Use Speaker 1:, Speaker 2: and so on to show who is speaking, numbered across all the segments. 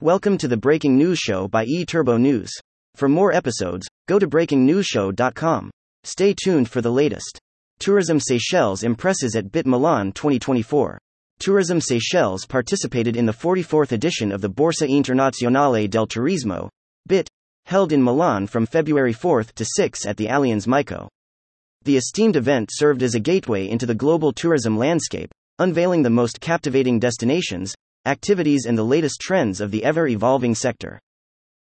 Speaker 1: Welcome to the Breaking News Show by eTurbo News. For more episodes, go to breakingnewsshow.com. Stay tuned for the latest. Tourism Seychelles impresses at BIT Milan 2024. Tourism Seychelles participated in the 44th edition of the Borsa Internazionale del Turismo, BIT, held in Milan from February 4 to 6 at the Allianz MICO. The esteemed event served as a gateway into the global tourism landscape, unveiling the most captivating destinations, activities, and the latest trends of the ever evolving sector.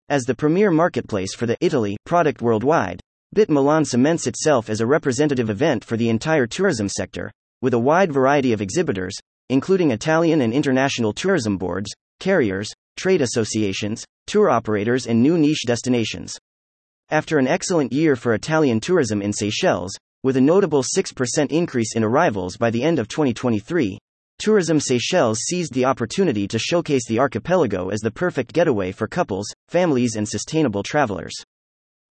Speaker 1: As the premier marketplace for the Italy product worldwide, BIT Milan cements itself as a representative event for the entire tourism sector, with a wide variety of exhibitors, including Italian and international tourism boards, carriers, trade associations, tour operators, and new niche destinations. After an excellent year for Italian tourism in Seychelles, with a notable 6% increase in arrivals by the end of 2023, Tourism Seychelles seized the opportunity to showcase the archipelago as the perfect getaway for couples, families, and sustainable travelers.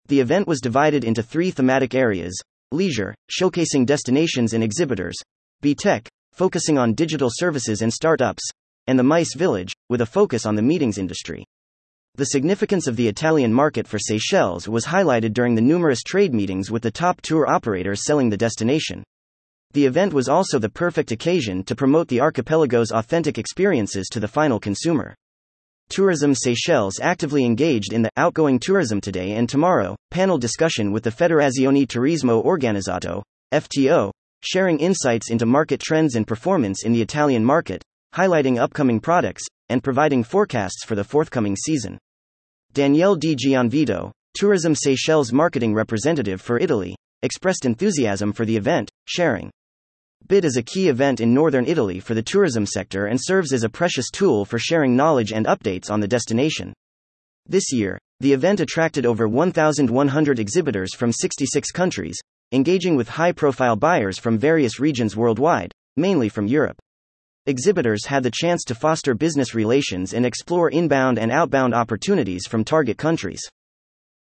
Speaker 1: The event was divided into three thematic areas leisure, showcasing destinations and exhibitors, BeTech, focusing on digital services and startups, and the MICE Village, with a focus on the meetings industry. The significance of the Italian market for Seychelles was highlighted during the numerous trade meetings with the top tour operators selling the destination. The event was also the perfect occasion to promote the archipelago's authentic experiences to the final consumer. Tourism Seychelles actively engaged in the Outgoing Tourism Today and Tomorrow panel discussion with the Federazione Turismo Organizzato, FTO, sharing insights into market trends and performance in the Italian market, highlighting upcoming products, and providing forecasts for the forthcoming season. Danielle Di Gianvito, Tourism Seychelles marketing representative for Italy, expressed enthusiasm for the event, sharing. BIT is a key event in northern Italy for the tourism sector and serves as a precious tool for sharing knowledge and updates on the destination. This year, the event attracted over 1,100 exhibitors from 66 countries, engaging with high profile buyers from various regions worldwide, mainly from Europe. Exhibitors had the chance to foster business relations and explore inbound and outbound opportunities from target countries.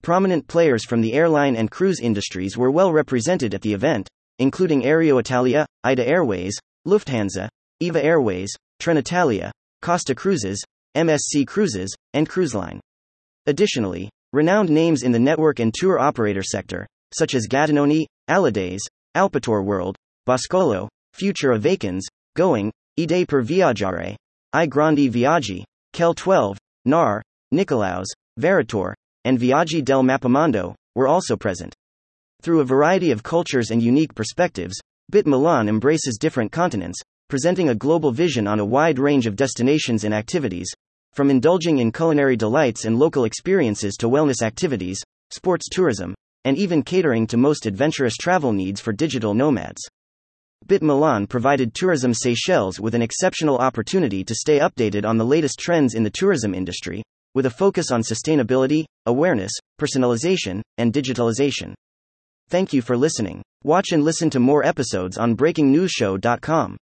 Speaker 1: Prominent players from the airline and cruise industries were well represented at the event, including Aeroitalia, ITA Airways, Lufthansa, EVA Airways, Trenitalia, Costa Cruises, MSC Cruises, and Cruiseline. Additionally, renowned names in the network and tour operator sector, such as Gattinoni, Alidays, Alpitour World, Boscolo, Futura Vacanze, Going, Idee per Viaggiare, I Grandi Viaggi, Kel 12, NAR, Nicolaus, Veratour, and Viaggi del Mappamondo, were also present. Through a variety of cultures and unique perspectives, BIT Milan embraces different continents, presenting a global vision on a wide range of destinations and activities, from indulging in culinary delights and local experiences to wellness activities, sports tourism, and even catering to most adventurous travel needs for digital nomads. BIT Milan provided Tourism Seychelles with an exceptional opportunity to stay updated on the latest trends in the tourism industry, with a focus on sustainability, awareness, personalization, and digitalization. Thank you for listening. Watch and listen to more episodes on breakingnewsshow.com.